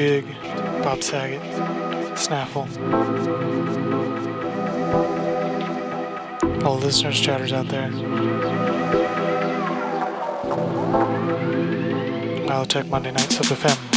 Jig, Bob Saget, Snaffle. All the listeners, chatters out there. Milotech Monday Night Sub FM.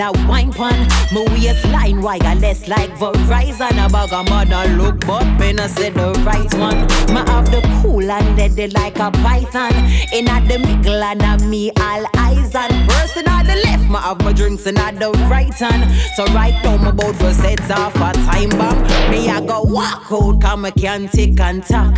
And a wine pan. My waistline wireless like Verizon. A bag of mother look, but me no say the right one. Me have the cool and dead like a python. In at the middle and a me all eyes on. Person on the left, me have my drinks in the right hand. So right now my boat for sets off a time bomb. Me I go walk out, come I can't take and talk.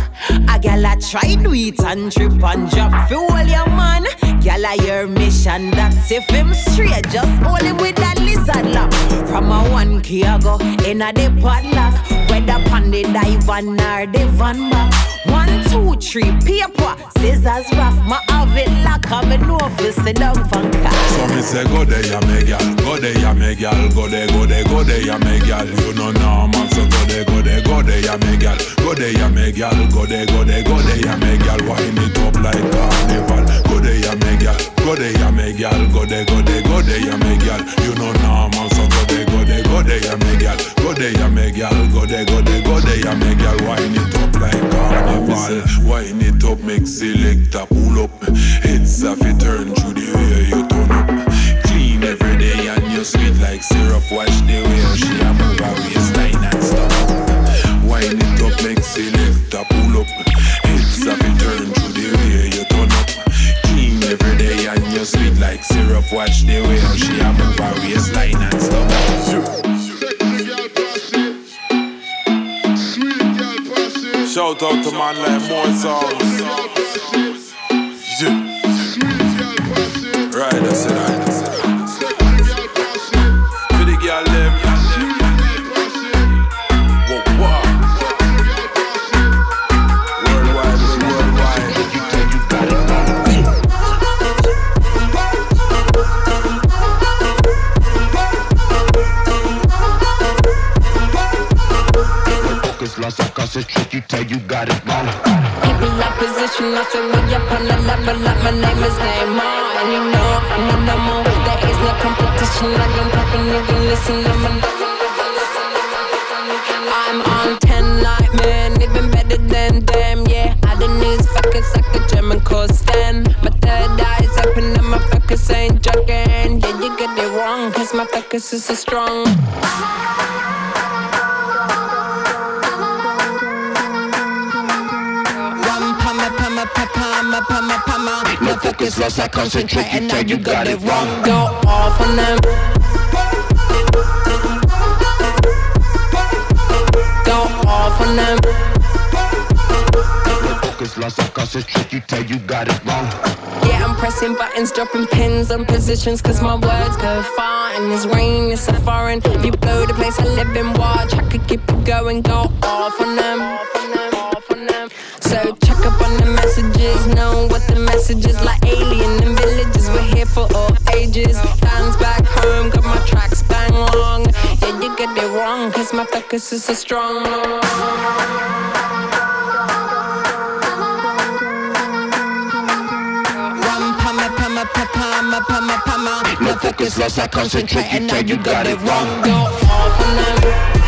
A gal I try do it and trip and drop. Fuel your man, gal I your mission. That's if him straight, just hold him with that lizard lock. From a one key I go in a the padlock. Whether pan the dive or the van back. One, two, three, paper, scissors, rock. My have it lock, I'm in office, sit down, fun So me say go there, ya me gal, go there, ya me gal, go there, go there, go there, ya me gal. You know normal, so go there, go there, go there, ya me gal, go there, ya me gal, go there, go there, go there, ya me gal. Wind it up like carnival. Go there, ya me gal, go there, ya me gal, go there, go there, go there, ya me gal. You know normal, so go there, go there, go there, ya me gal, go there, ya me gal, go there, go there, go there, ya me gal. Wind it up like carnival. Wind it up, make selector pull up. Heads off, it turn through the way you turn up. Clean every day and you sweet like syrup. Watch the way she a move her waistline syrup. Watch the way how she a move her waistline and stop. Shout out to man like more songs. I said we up on the level up. My name is Neymar, and you know I'm the number. There is no competition. I don't pop a nigga, listen to my. I'm on ten like man, even better than them. Yeah, I don't need fuckers like a German Stan. My third eye's open and my focus ain't joking. Yeah, you get it wrong, cause my focus is so strong. Focus lost, I concentrate, you tell you got it wrong. Go off on them. Go off on them. Focus lost, I concentrate, you tell you got it wrong. Yeah, I'm pressing buttons, dropping pins on positions, cause my words go far. And this rain is so foreign. If you blow the place I live in, watch. I could keep it going, go off on them. The messages, know what the message is like alien in villages. We're here for all ages. Fans back home, got my tracks bang long. Yeah, you get it wrong, cause my focus is so strong. Pama pama pa- pama. No focus lost, I concentrate, you tell you got it wrong. Go off on them. Go